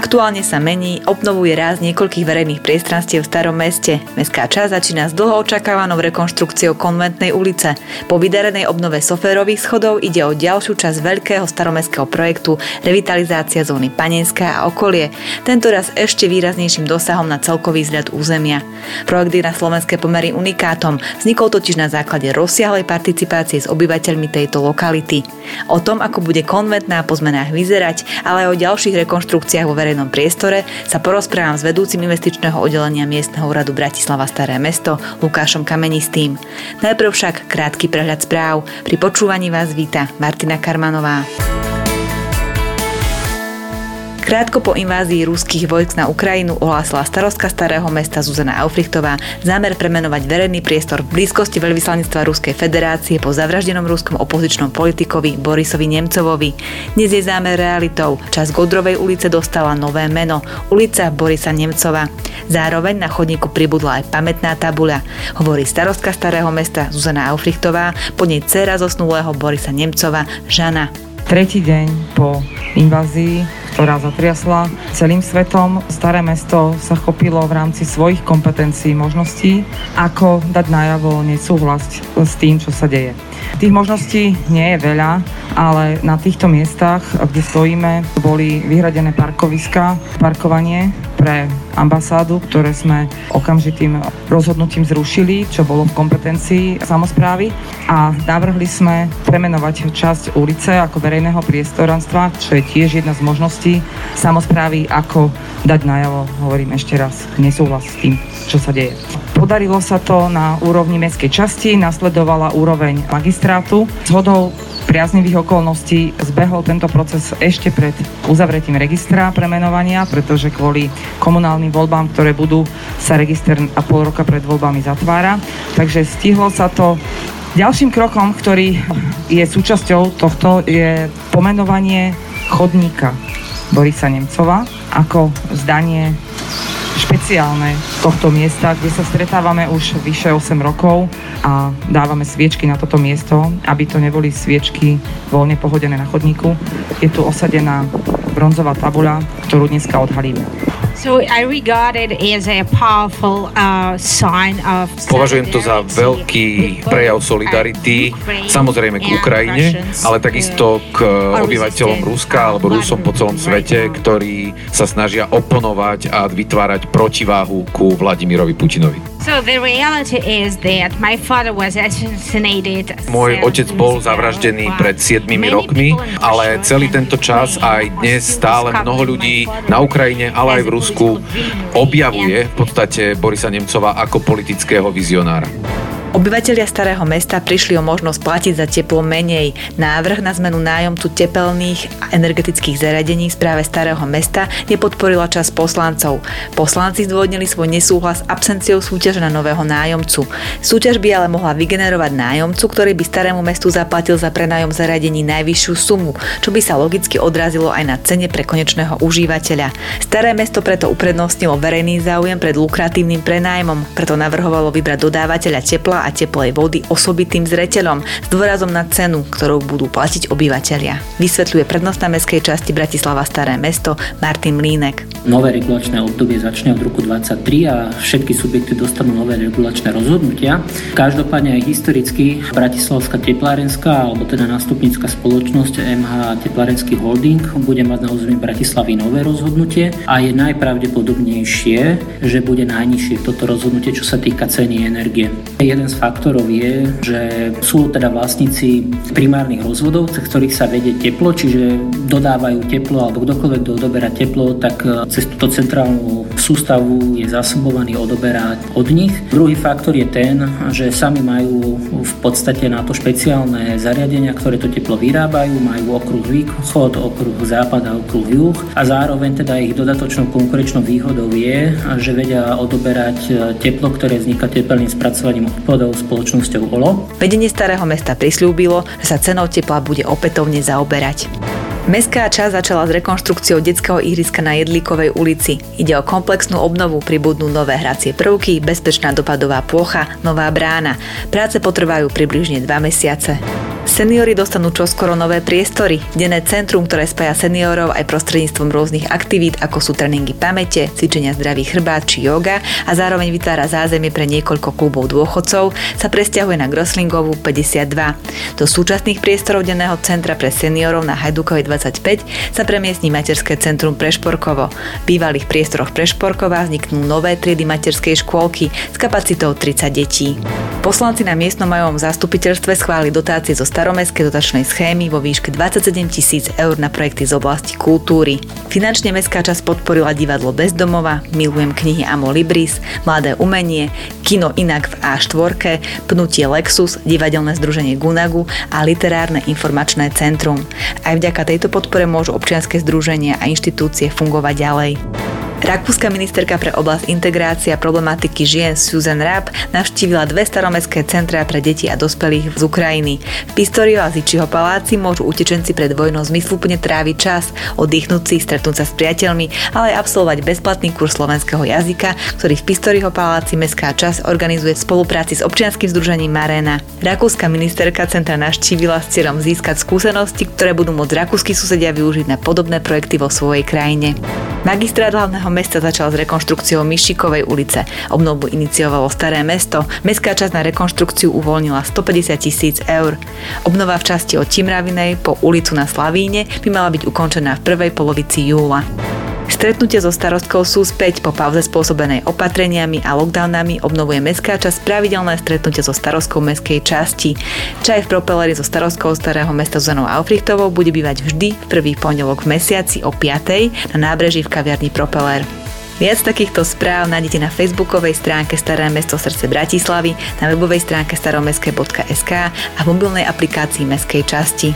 Aktuálne sa mení, obnovuje ráz niekoľkých verejných priestranstiev v starom meste. Mestská časť začína s dlho očakávanou rekonštrukciou konventnej ulice. Po vydarenej obnove soférových schodov ide o ďalšiu časť veľkého staromestského projektu revitalizácia zóny Panenská a okolie, tento raz ešte výraznejším dosahom na celkový vzhľad územia. Projekt je na slovenské pomery unikátom, vznikol totiž na základe rozsiahlej participácie s obyvateľmi tejto lokality. O tom, ako bude konventná po zmenách vyzerať, ale aj o ďalších rekonštrukciách vo verejnom priestore sa porozprávam s vedúcim investičného oddelenia miestneho úradu Bratislava Staré mesto Lukášom Kamenistým. Najprv však krátky prehľad správ. Pri počúvaní vás víta Martina Karmanová. Krátko po invázii ruských vojsk na Ukrajinu ohlásila starostka starého mesta Zuzana Aufrichtová zámer premenovať verejný priestor v blízkosti veľvyslanectva Ruskej federácie po zavraždenom ruskom opozičnom politikovi Borisovi Nemcovovi. Dnes je zámer realitou. Čas Godrovej ulice dostala nové meno ulica Borisa Nemcova. Zároveň na chodníku pribudla aj pamätná tabuľa, hovorí starostka starého mesta Zuzana Aufrichtová, po nej dcera zosnulého Borisa Nemcova, Žana. Tretí deň po invázii ktorá zatriasla celým svetom. Staré mesto sa chopilo v rámci svojich kompetencií, možností, ako dať najavo nesúhlas s tým, čo sa deje. Tých možností nie je veľa, ale na týchto miestach, kde stojíme, boli vyhradené parkoviska, parkovanie pre ambasádu, ktoré sme okamžitým rozhodnutím zrušili, čo bolo v kompetencii samozprávy a navrhli sme premenovať časť ulice ako verejného priestoranstva, čo je tiež jedna z možností samozprávy, ako dať najavo, hovorím ešte raz, nesúhlas s tým, čo sa deje. Podarilo sa to na úrovni mestskej časti, nasledovala úroveň magistrátu. Zhodou priaznivých okolností zbehol tento proces ešte pred uzavretím registra premenovania, pretože kvôli komunálnym voľbám, ktoré budú, sa register a pol roka pred voľbami zatvára. Takže stihlo sa to Ďalším krokom, ktorý je súčasťou tohto, je pomenovanie chodníka Borisa Nemcova ako zdanie špeciálne tohto miesta, kde sa stretávame už vyše 8 rokov a dávame sviečky na toto miesto, aby to neboli sviečky voľne pohodené na chodníku. Je tu osadená bronzová tabuľa, ktorú dneska odhalíme. So I regard it as a powerful uh, sign of Považujem to za veľký prejav solidarity, samozrejme k Ukrajine, ale takisto k obyvateľom Ruska alebo Rusom po celom svete, ktorí sa snažia oponovať a vytvárať protiváhu ku Vladimirovi Putinovi. Môj otec bol zavraždený pred 7 rokmi, ale celý tento čas aj dnes stále mnoho ľudí na Ukrajine, ale aj v Rusku objavuje v podstate Borisa Nemcova ako politického vizionára. Obyvatelia Starého mesta prišli o možnosť platiť za teplo menej. Návrh na zmenu nájomcu tepelných a energetických zariadení v správe Starého mesta nepodporila čas poslancov. Poslanci zdôvodnili svoj nesúhlas absenciou súťaže na nového nájomcu. Súťaž by ale mohla vygenerovať nájomcu, ktorý by Starému mestu zaplatil za prenájom zariadení najvyššiu sumu, čo by sa logicky odrazilo aj na cene pre konečného užívateľa. Staré mesto preto uprednostnilo verejný záujem pred lukratívnym prenájmom, preto navrhovalo vybrať dodávateľa tepla a teplej vody osobitým zreteľom s dôrazom na cenu, ktorou budú platiť obyvateľia. Vysvetľuje prednostná mestskej časti Bratislava Staré mesto Martin Mlínek. Nové regulačné obdobie začne od roku 2023 a všetky subjekty dostanú nové regulačné rozhodnutia. Každopádne aj historicky Bratislavská teplárenská alebo teda nástupnícka spoločnosť MH Teplárenský holding bude mať na území Bratislavy nové rozhodnutie a je najpravdepodobnejšie, že bude najnižšie toto rozhodnutie, čo sa týka ceny energie. Jeden faktorov je, že sú teda vlastníci primárnych rozvodov, cez ktorých sa vedie teplo, čiže dodávajú teplo alebo kdokoľvek, kto odoberá teplo, tak e, cez túto centrálnu sústavu je zasobovaný odoberať od nich. Druhý faktor je ten, že sami majú v podstate na to špeciálne zariadenia, ktoré to teplo vyrábajú, majú okruh východ, okruh západ a okruh juh a zároveň teda ich dodatočnou konkurenčnou výhodou je, že vedia odoberať e, teplo, ktoré vzniká tepelným spracovaním odpadov dohodou spoločnosťou OLO. Vedenie Starého mesta prislúbilo, že sa cenou tepla bude opätovne zaoberať. Mestská časť začala s rekonštrukciou detského ihriska na Jedlíkovej ulici. Ide o komplexnú obnovu, pribudnú nové hracie prvky, bezpečná dopadová plocha, nová brána. Práce potrvajú približne 2 mesiace. Seniori dostanú čoskoro nové priestory. Denné centrum, ktoré spája seniorov aj prostredníctvom rôznych aktivít, ako sú tréningy pamäte, cvičenia zdravý chrbát či yoga a zároveň vytvára zázemie pre niekoľko klubov dôchodcov, sa presťahuje na Groslingovú 52. Do súčasných priestorov denného centra pre seniorov na Hajdukovej 25 sa premiestní materské centrum Prešporkovo. V bývalých priestoroch Prešporkova vzniknú nové triedy materskej škôlky s kapacitou 30 detí. Poslanci na miestnom majovom zastupiteľstve schválili dotácie zo staromestskej dotačnej schémy vo výške 27 tisíc eur na projekty z oblasti kultúry. Finančne mestská časť podporila divadlo Bezdomova, Milujem knihy Amo Libris, Mladé umenie, Kino Inak v A4, Pnutie Lexus, divadelné združenie Gunagu a Literárne informačné centrum. Aj vďaka tejto podpore môžu občianske združenia a inštitúcie fungovať ďalej. Rakúska ministerka pre oblasť integrácia problematiky žien Susan Rapp navštívila dve staromestské centrá pre deti a dospelých z Ukrajiny. V Pistorio a Zičiho paláci môžu utečenci pred vojnou zmysluplne tráviť čas, oddychnúť si, stretnúť sa s priateľmi, ale aj absolvovať bezplatný kurz slovenského jazyka, ktorý v Pistoriho paláci mestská čas organizuje v spolupráci s občianským združením Marena. Rakúska ministerka centra navštívila s cieľom získať skúsenosti, ktoré budú môcť rakúsky susedia využiť na podobné projekty vo svojej krajine. Magistrát hlavného mesta začal s rekonštrukciou Myšikovej ulice. Obnovu iniciovalo Staré mesto. Mestská časť na rekonštrukciu uvoľnila 150 tisíc eur. Obnova v časti od Timravinej po ulicu na Slavíne by mala byť ukončená v prvej polovici júla. Stretnutie so starostkou sú späť po pauze spôsobenej opatreniami a lockdownami obnovuje mestská časť pravidelné stretnutie so starostkou mestskej časti. Čaj v propeleri so starostkou starého mesta Zuzanou Alfrichtovou bude bývať vždy v prvý pondelok v mesiaci o 5. na nábreží v kaviarni Propeller. Viac takýchto správ nájdete na facebookovej stránke Staré mesto srdce Bratislavy, na webovej stránke staromestské.sk a v mobilnej aplikácii Mestskej časti.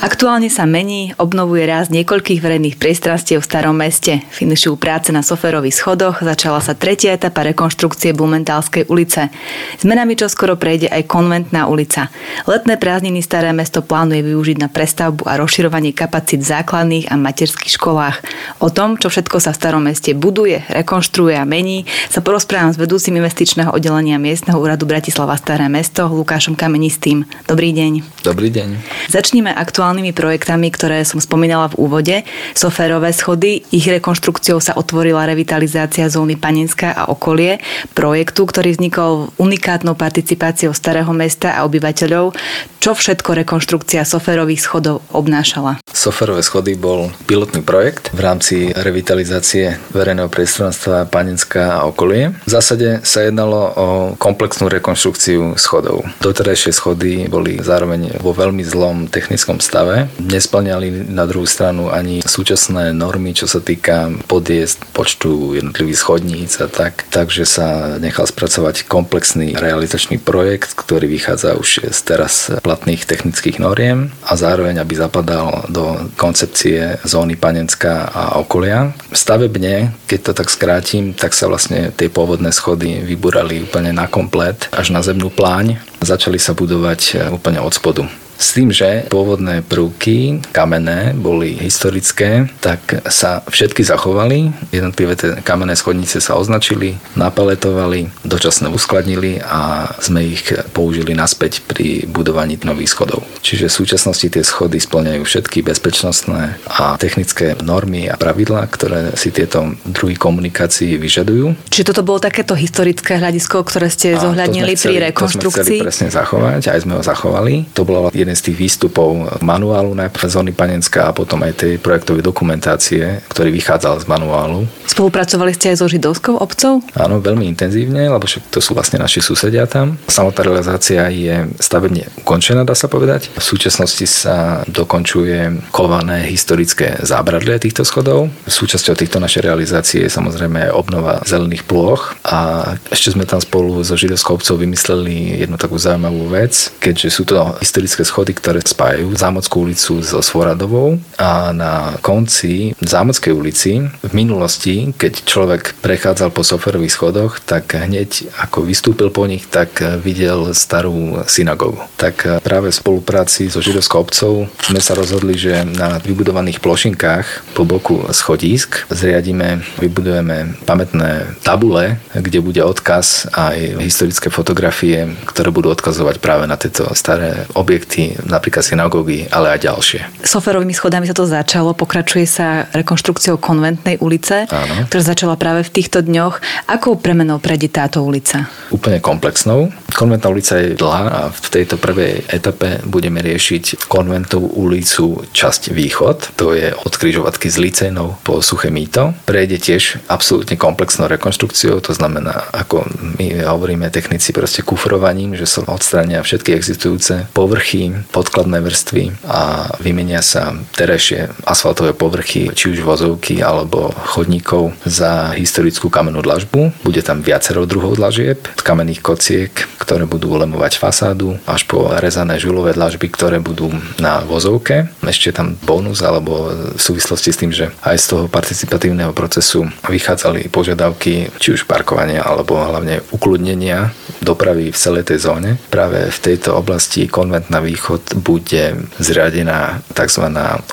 Aktuálne sa mení, obnovuje raz niekoľkých verejných priestranstiev v starom meste. Finišujú práce na soferových schodoch, začala sa tretia etapa rekonštrukcie Blumentálskej ulice. Zmenami čo skoro prejde aj konventná ulica. Letné prázdniny staré mesto plánuje využiť na prestavbu a rozširovanie kapacít v základných a materských školách. O tom, čo všetko sa v starom meste buduje, rekonštruuje a mení, sa porozprávam s vedúcim investičného oddelenia miestneho úradu Bratislava Staré mesto Lukášom Kamenistým. Dobrý deň. Dobrý deň. Začníme aktuálne aktuálnymi projektami, ktoré som spomínala v úvode. Soférové schody, ich rekonštrukciou sa otvorila revitalizácia zóny Panenská a okolie, projektu, ktorý vznikol unikátnou participáciou starého mesta a obyvateľov. Čo všetko rekonštrukcia Soférových schodov obnášala? Soferové schody bol pilotný projekt v rámci revitalizácie verejného priestranstva Panenská a okolie. V zásade sa jednalo o komplexnú rekonštrukciu schodov. Doterajšie schody boli zároveň vo veľmi zlom technickom stave stave. Nesplňali na druhú stranu ani súčasné normy, čo sa týka podjezd, počtu jednotlivých schodníc a tak. Takže sa nechal spracovať komplexný realizačný projekt, ktorý vychádza už z teraz platných technických noriem a zároveň, aby zapadal do koncepcie zóny Panenská a okolia. Stavebne, keď to tak skrátim, tak sa vlastne tie pôvodné schody vyburali úplne na komplet až na zemnú pláň. Začali sa budovať úplne od spodu. S tým, že pôvodné prvky kamenné boli historické, tak sa všetky zachovali. Jednotlivé tie kamenné schodnice sa označili, napaletovali, dočasne uskladnili a sme ich použili naspäť pri budovaní nových schodov. Čiže v súčasnosti tie schody splňajú všetky bezpečnostné a technické normy a pravidlá, ktoré si tieto druhy komunikácií vyžadujú. Čiže toto bolo takéto historické hľadisko, ktoré ste a zohľadnili chceli, pri rekonštrukcii? To sme chceli presne zachovať, aj sme ho zachovali. To bolo jeden jeden z tých výstupov manuálu najprv zóny Panenská a potom aj tej projektovej dokumentácie, ktorý vychádzal z manuálu. Spolupracovali ste aj so židovskou obcov? Áno, veľmi intenzívne, lebo však to sú vlastne naši susedia tam. Samotná realizácia je stavebne ukončená, dá sa povedať. V súčasnosti sa dokončuje kované historické zábradlie týchto schodov. Súčasťou týchto našej realizácie je samozrejme obnova zelených plôch a ešte sme tam spolu so židovskou obcov vymysleli jednu takú zaujímavú vec, keďže sú to historické schody schody, ktoré spájajú Zámodskú ulicu so Svoradovou a na konci Zámodskej ulici v minulosti, keď človek prechádzal po soferových schodoch, tak hneď ako vystúpil po nich, tak videl starú synagogu. Tak práve v spolupráci so židovskou obcov sme sa rozhodli, že na vybudovaných plošinkách po boku schodísk zriadíme, vybudujeme pamätné tabule, kde bude odkaz aj historické fotografie, ktoré budú odkazovať práve na tieto staré objekty, napríklad synagógy, ale aj ďalšie. Soferovými schodami sa to začalo, pokračuje sa rekonštrukciou konventnej ulice, Áno. ktorá začala práve v týchto dňoch. Akou premenou prejde táto ulica? Úplne komplexnou. Konventná ulica je dlhá a v tejto prvej etape budeme riešiť konventovú ulicu časť východ, to je od križovatky z Licejnou po Suché Mýto. Prejde tiež absolútne komplexnou rekonštrukciou, to znamená, ako my hovoríme technici, proste kufrovaním, že sa odstrania všetky existujúce povrchy, podkladné vrstvy a vymenia sa terajšie asfaltové povrchy, či už vozovky alebo chodníkov za historickú kamennú dlažbu. Bude tam viacero druhov dlažieb, kamenných kociek, ktoré budú ulemovať fasádu, až po rezané žulové dlažby, ktoré budú na vozovke. Ešte tam bonus alebo v súvislosti s tým, že aj z toho participatívneho procesu vychádzali požiadavky či už parkovania alebo hlavne ukludnenia dopravy v celej tej zóne. Práve v tejto oblasti konvent na východ bude zriadená tzv.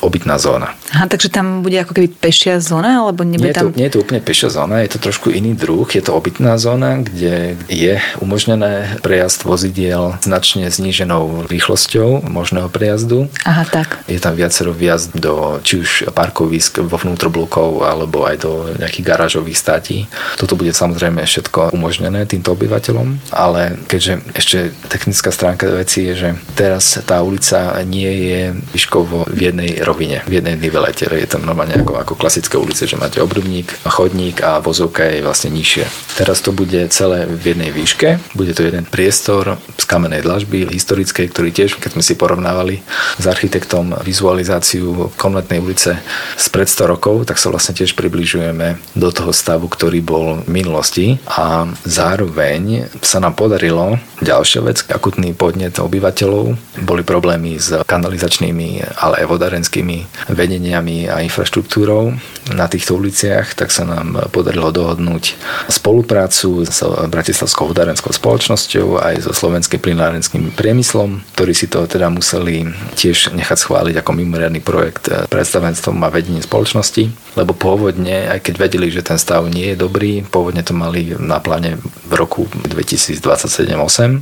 obytná zóna. Aha, takže tam bude ako keby pešia zóna, alebo nebude nie tam... To, nie je to úplne pešia zóna, je to trošku iný druh, je to obytná zóna, kde je umožnené prejazd vozidiel značne zníženou rýchlosťou možného prejazdu. Aha, tak. Je tam viacero viazd do či už parkovisk vo vnútroblokov alebo aj do nejakých garážových státí. Toto bude samozrejme všetko umožnené týmto obyvateľom, ale keďže ešte technická stránka veci je, že teraz tá ulica nie je výškovo v jednej rovine, v jednej nive velete. Je tam normálne ako, ako klasické ulice, že máte obrubník, chodník a vozovka je vlastne nižšie. Teraz to bude celé v jednej výške. Bude to jeden priestor z kamenej dlažby historickej, ktorý tiež, keď sme si porovnávali s architektom vizualizáciu konventnej ulice spred 100 rokov, tak sa vlastne tiež približujeme do toho stavu, ktorý bol v minulosti a zároveň sa nám podarilo ďalšia vec, akutný podnet obyvateľov. Boli problémy s kanalizačnými, ale aj vodárenskými vedeniami a infraštruktúrou na týchto uliciach, tak sa nám podarilo dohodnúť spoluprácu s Bratislavskou vodárenskou spoločnosťou aj so slovenským plynárenským priemyslom, ktorí si to teda museli tiež nechať schváliť ako mimoriadný projekt predstavenstvom a vedením spoločnosti, lebo pôvodne, aj keď vedeli, že ten stav nie je dobrý, pôvodne to mali na pláne v roku 2027-8,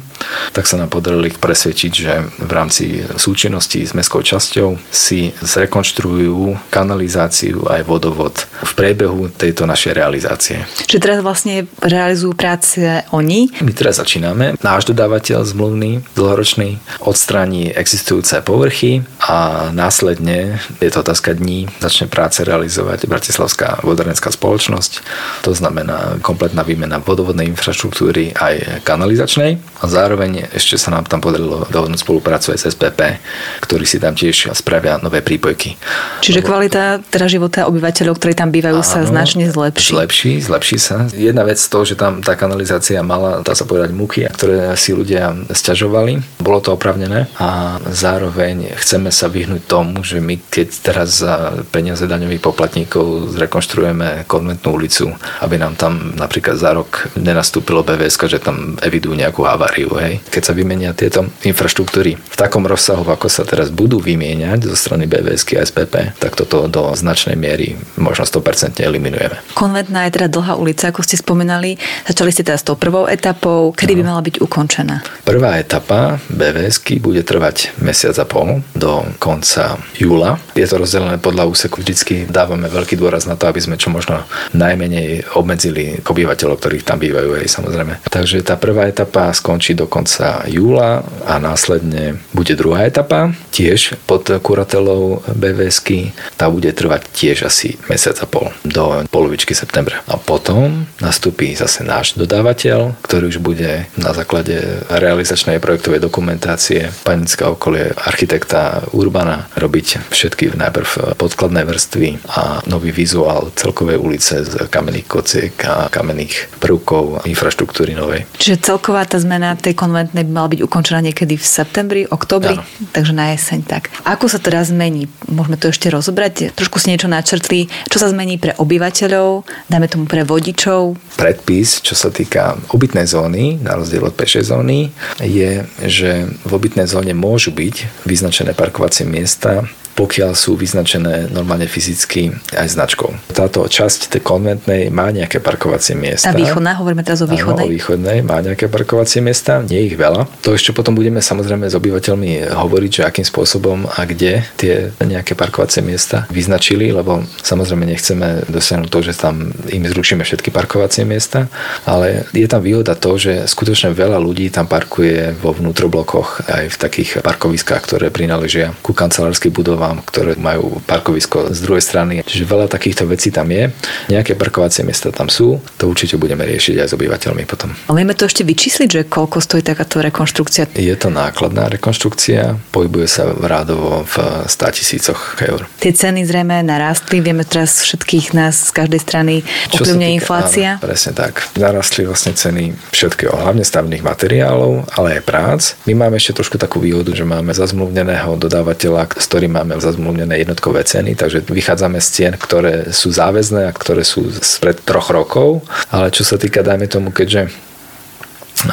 tak sa nám podarilo ich presvedčiť, že v rámci súčinnosti s mestskou časťou si zrekonštruujú kanalizáciu aj vodovod v priebehu tejto našej realizácie. Čiže teraz vlastne realizujú práce oni? My teraz začíname. Náš dodávateľ zmluvný, dlhoročný, odstráni existujúce povrchy a následne, je to otázka dní, začne práce realizovať Bratislavská vodárenská spoločnosť. To znamená kompletná výmena vodovodnej infraštruktúry aj kanalizačnej a zároveň ešte sa nám tam podarilo dohodnúť spoluprácu aj s SPP, ktorí si tam tiež spravia nové prípojky. Čiže kvalita teda života obyvateľov, ktorí tam bývajú, Áno, sa značne zlepší. Zlepší, zlepší sa. Jedna vec to, že tam tá kanalizácia mala, dá sa povedať, muky, ktoré si ľudia sťažovali. Bolo to opravnené a zároveň chceme sa vyhnúť tomu, že my keď teraz za peniaze daňových poplatníkov zrekonštruujeme konventnú ulicu, aby nám tam napríklad za rok nenastúpilo BVS, že tam evidujú nejakú haváriu. Hej. Keď sa vymenia tieto infraštruktúry v takom rozsahu, ako sa teraz budú vymieňať zo strany BVS a SPP, tak toto do značnej miery možno 100% eliminujeme. Konventná je teda dlhá ulica, ako ste spomínali. Začali ste teda s tou prvou etapou. Kedy no. by mala byť ukončená? Prvá etapa BVS bude trvať mesiac a pol do konca júla. Je to rozdelené podľa úseku. Vždycky dávame veľký dôraz na to, aby sme čo možno najmenej obmedzili obyvateľov, ktorých tam bývajú, aj samozrejme. Takže tá prvá etapa skončí do konca júla a následne bude druhá etapa, tiež pod kuratelou BVSky tá bude trvať tiež asi mesiac a pol do polovičky septembra. A potom nastúpi zase náš dodávateľ, ktorý už bude na základe realizačnej projektovej dokumentácie Panická okolie architekta Urbana robiť všetky najprv podkladné vrstvy a nový vizuál celkovej ulice z kamenných kociek a kamenných prvkov infraštruktúry novej. Čiže celková tá zmena tej konventnej by mala byť ukončená niekedy v septembri, oktobri, ano. takže na jeseň tak. Ako sa teraz zmení? Môžeme to ešte rozobrať? Trošku si niečo načrtli. Čo sa zmení pre obyvateľov, dáme tomu pre vodičov? Predpis, čo sa týka obytnej zóny, na rozdiel od pešej zóny, je, že v obytnej zóne môžu byť vyznačené parkovacie miesta pokiaľ sú vyznačené normálne fyzicky aj značkou. Táto časť tej konventnej má nejaké parkovacie miesta. Tá východná, hovoríme teraz o východnej. Áno, o východnej má nejaké parkovacie miesta, nie ich veľa. To ešte potom budeme samozrejme s obyvateľmi hovoriť, že akým spôsobom a kde tie nejaké parkovacie miesta vyznačili, lebo samozrejme nechceme dosiahnuť to, že tam im zrušíme všetky parkovacie miesta, ale je tam výhoda to, že skutočne veľa ľudí tam parkuje vo vnútroblokoch aj v takých parkoviskách, ktoré prináležia ku kancelárskej budove budovám, ktoré majú parkovisko z druhej strany. Čiže veľa takýchto vecí tam je. Nejaké parkovacie miesta tam sú. To určite budeme riešiť aj s obyvateľmi potom. A vieme to ešte vyčísliť, že koľko stojí takáto rekonštrukcia? Je to nákladná rekonštrukcia, pohybuje sa v rádovo v 100 tisícoch eur. Tie ceny zrejme narastli, vieme teraz všetkých nás z každej strany ovplyvňuje inflácia. Áno, presne tak. Narastli vlastne ceny všetkého, hlavne stavných materiálov, ale aj prác. My máme ešte trošku takú výhodu, že máme zazmluvneného dodávateľa, s ktorým máme zazmluvnené jednotkové ceny, takže vychádzame z cien, ktoré sú záväzné a ktoré sú spred troch rokov, ale čo sa týka, dajme tomu, keďže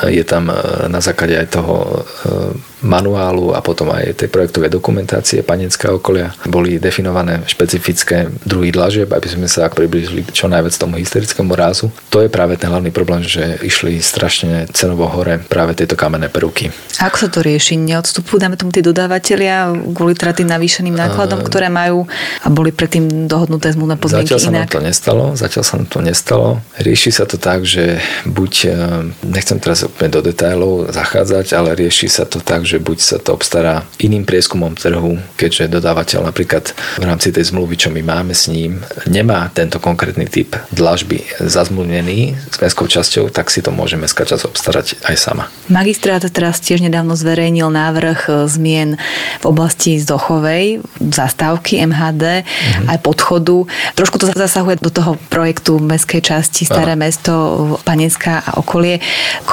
je tam e, na základe aj toho e, manuálu a potom aj tej projektovej dokumentácie panenská okolia boli definované špecifické druhy dlažieb, aby sme sa približili čo najviac tomu historickému rázu. To je práve ten hlavný problém, že išli strašne cenovo hore práve tieto kamenné prvky. A ako sa to rieši? Neodstupujú, dáme tomu tí dodávateľia kvôli teda tým navýšeným nákladom, uh, ktoré majú a boli predtým dohodnuté zmluvné podmienky Zatiaľ sa inak? nám to nestalo, zatiaľ sa nám to nestalo. Rieši sa to tak, že buď, e, nechcem teraz úplne do detailov zachádzať, ale rieši sa to tak, že buď sa to obstará iným prieskumom trhu, keďže dodávateľ napríklad v rámci tej zmluvy, čo my máme s ním, nemá tento konkrétny typ dlažby zazmluvnený s mestskou časťou, tak si to môže mestská časť obstarať aj sama. Magistrát teraz tiež nedávno zverejnil návrh e, zmien v oblasti Zdochovej, zastávky MHD, mm-hmm. aj podchodu. Trošku to zasahuje do toho projektu mestskej časti Staré Aha. mesto, Panenská a okolie.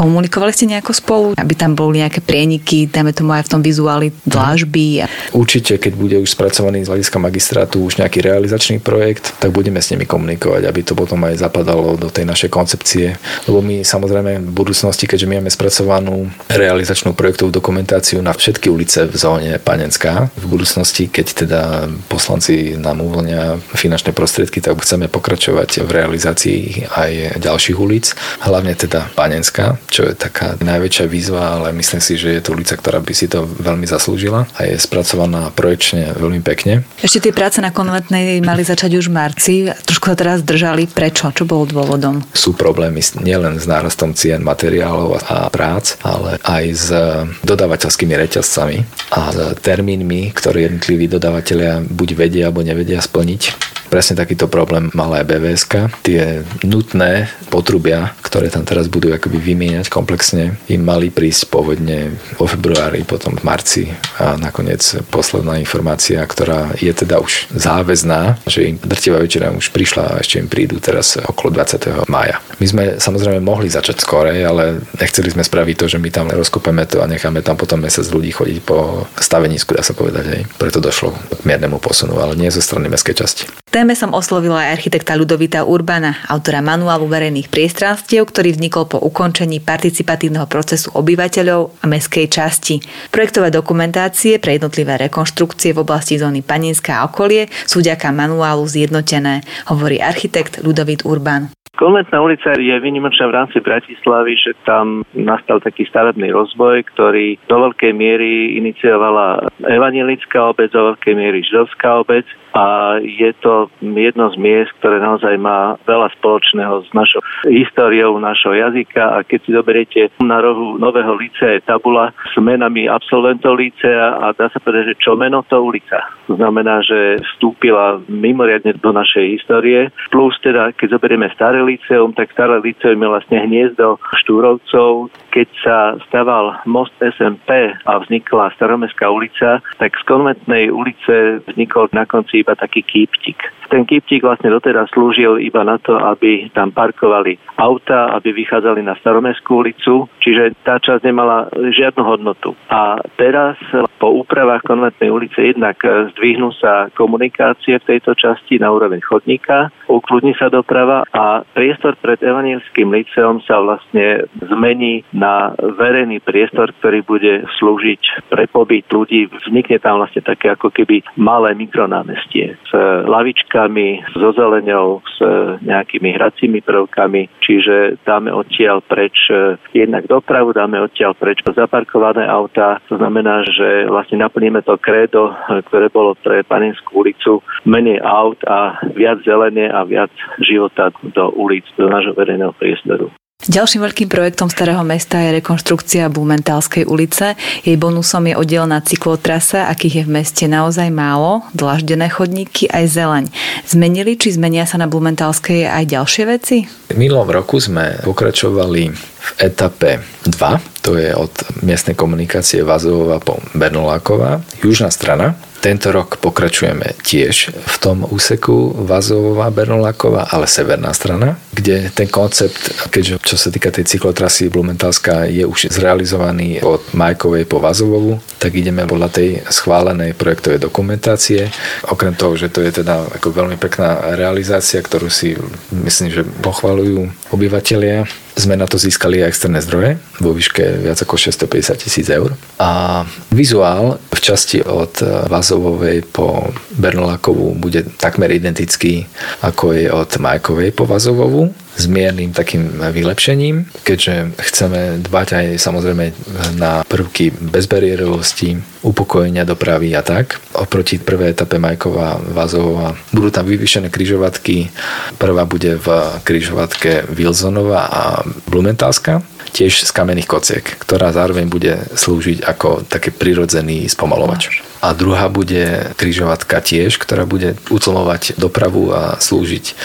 Komunikovali ste nejako spolu, aby tam boli nejaké prieniky, dajme tomu aj v tom vizuáli dlážby. Určite, keď bude už spracovaný z hľadiska magistrátu už nejaký realizačný projekt, tak budeme s nimi komunikovať, aby to potom aj zapadalo do tej našej koncepcie. Lebo my samozrejme v budúcnosti, keďže my máme spracovanú realizačnú projektovú dokumentáciu na všetky ulice v zóne Panenská, v budúcnosti, keď teda poslanci nám uvoľnia finančné prostriedky, tak chceme pokračovať v realizácii aj ďalších ulic, hlavne teda Panenská, čo je taká najväčšia výzva, ale myslím si, že je to ulica, ktorá by si to veľmi zaslúžila a je spracovaná projekčne veľmi pekne. Ešte tie práce na konventnej mali začať už v marci, trošku sa teraz držali. Prečo? Čo bolo dôvodom? Sú problémy nielen s nárastom cien materiálov a prác, ale aj s dodávateľskými reťazcami a s termínmi, ktoré jednotliví dodávateľia buď vedia alebo nevedia splniť. Presne takýto problém mala aj BVS. Tie nutné potrubia, ktoré tam teraz budú akoby vymieňať komplexne, im mali prísť pôvodne vo februári, potom v marci a nakoniec posledná informácia, ktorá je teda už záväzná, že im drtivá väčšina už prišla a ešte im prídu teraz okolo 20. mája. My sme samozrejme mohli začať skore, ale nechceli sme spraviť to, že my tam rozkopeme to a necháme tam potom mesiac ľudí chodiť po stavenisku, dá sa povedať. Hej. Preto došlo k miernemu posunu, ale nie zo strany mestskej časti téme som oslovila aj architekta Ludovita Urbana, autora manuálu verejných priestranstiev, ktorý vznikol po ukončení participatívneho procesu obyvateľov a mestskej časti. Projektové dokumentácie pre jednotlivé rekonštrukcie v oblasti zóny Paninská a okolie sú vďaka manuálu zjednotené, hovorí architekt Ludovit Urban. Konventná ulica je vynimočná v rámci Bratislavy, že tam nastal taký stavebný rozvoj, ktorý do veľkej miery iniciovala evanielická obec, do veľkej miery židovská obec a je to jedno z miest, ktoré naozaj má veľa spoločného s našou históriou našho jazyka a keď si zoberiete na rohu Nového licea je tabula s menami absolventov licea a dá sa povedať, že čo meno to ulica. To znamená, že vstúpila mimoriadne do našej histórie. Plus teda, keď zoberieme staré liceum, tak staré liceum je vlastne hniezdo Štúrovcov. Keď sa staval most SMP a vznikla Staromestská ulica, tak z konventnej ulice vznikol na konci iba taký kýptik. Ten kýptik vlastne doteraz slúžil iba na to, aby tam parkovali auta, aby vychádzali na Staromestskú ulicu, čiže tá časť nemala žiadnu hodnotu. A teraz po úpravách konventnej ulice jednak zdvihnú sa komunikácie v tejto časti na úroveň chodníka, ukludní sa doprava a priestor pred Evanielským liceom sa vlastne zmení na verejný priestor, ktorý bude slúžiť pre pobyt ľudí. Vznikne tam vlastne také ako keby malé mikronámestie s lavičkami, so zeleňou, s nejakými hracími prvkami, čiže dáme odtiaľ preč eh, jednak dopravu, dáme odtiaľ preč zaparkované auta, to znamená, že vlastne naplníme to krédo, eh, ktoré bolo pre Panenskú ulicu, menej aut a viac zelenie a viac života do ulic, do nášho verejného priestoru. Ďalším veľkým projektom Starého mesta je rekonštrukcia Blumentálskej ulice. Jej bonusom je oddelená cyklotrasa, akých je v meste naozaj málo, dlaždené chodníky aj zeleň. Zmenili či zmenia sa na Blumentálskej aj ďalšie veci? V minulom roku sme pokračovali v etape 2, to je od miestnej komunikácie Vazovova po Bernoláková, južná strana, tento rok pokračujeme tiež v tom úseku Vazová Bernoláková, ale severná strana, kde ten koncept, keďže čo sa týka tej cyklotrasy Blumentálska je už zrealizovaný od Majkovej po Vazovovu, tak ideme podľa tej schválenej projektovej dokumentácie. Okrem toho, že to je teda ako veľmi pekná realizácia, ktorú si myslím, že pochvalujú obyvateľia, sme na to získali aj externé zdroje vo výške viac ako 650 tisíc eur. A vizuál v časti od Vazovovej po Bernolákovú bude takmer identický ako je od Majkovej po Vazovovu s miernym takým vylepšením, keďže chceme dbať aj samozrejme na prvky bezbariérovosti, upokojenia dopravy a tak. Oproti prvej etape Majková Vazová budú tam vyvýšené kryžovatky. Prvá bude v kryžovatke Wilsonova a Blumentálska tiež z kamenných kociek, ktorá zároveň bude slúžiť ako taký prirodzený spomalovač. A druhá bude kryžovatka tiež, ktorá bude utlmovať dopravu a slúžiť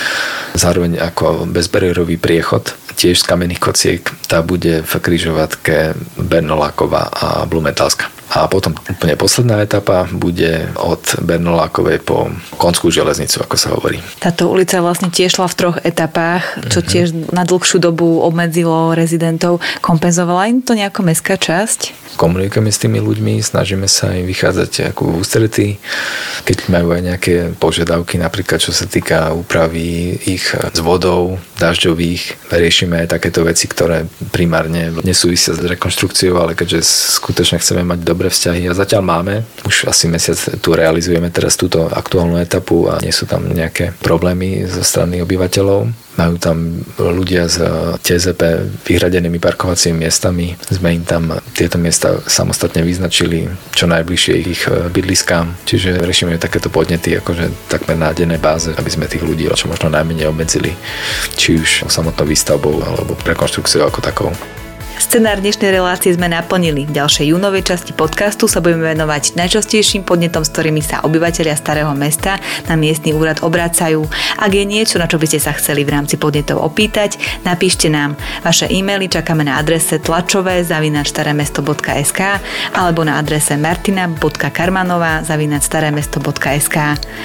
zároveň ako bezbariérový priechod tiež z kamenných kociek. Tá bude v kryžovatke Bernoláková a Blumentalska. A potom úplne posledná etapa bude od Bernolákovej po Konskú železnicu, ako sa hovorí. Táto ulica vlastne tiež šla v troch etapách, čo mm-hmm. tiež na dlhšiu dobu obmedzilo rezidentov. Kompenzovala im to nejaká mestská časť? Komunikujeme s tými ľuďmi, snažíme sa im vychádzať ako v ústretí, keď majú aj nejaké požiadavky, napríklad čo sa týka úpravy ich z vodou, dažďových. Riešime aj takéto veci, ktoré primárne nesúvisia s rekonštrukciou, ale keďže skutočne chceme mať dobré dobré vzťahy a zatiaľ máme. Už asi mesiac tu realizujeme teraz túto aktuálnu etapu a nie sú tam nejaké problémy zo strany obyvateľov. Majú tam ľudia s TZP vyhradenými parkovacími miestami. Sme im tam tieto miesta samostatne vyznačili čo najbližšie ich bydliskám. Čiže riešime takéto podnety akože takmer na dennej báze, aby sme tých ľudí čo možno najmenej obmedzili. Či už samotnou výstavbou alebo rekonštrukciou ako takou. Scenár dnešnej relácie sme naplnili. V ďalšej júnovej časti podcastu sa budeme venovať najčastejším podnetom, s ktorými sa obyvateľia starého mesta na miestny úrad obracajú. Ak je niečo, na čo by ste sa chceli v rámci podnetov opýtať, napíšte nám. Vaše e-maily čakáme na adrese tlačové zavinačstaremesto.sk alebo na adrese martina.karmanová zavinačstaremesto.sk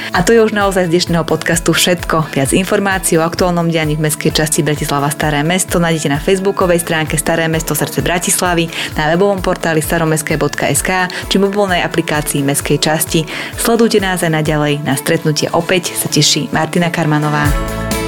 A to je už naozaj z dnešného podcastu všetko. Viac informácií o aktuálnom dianí v mestskej časti Bratislava Staré mesto nájdete na facebookovej stránke Staré mesto mesto srdce Bratislavy na webovom portáli staromestské.sk či mobilnej aplikácii Mestskej časti. Sledujte nás aj naďalej. Na stretnutie opäť sa teší Martina Karmanová.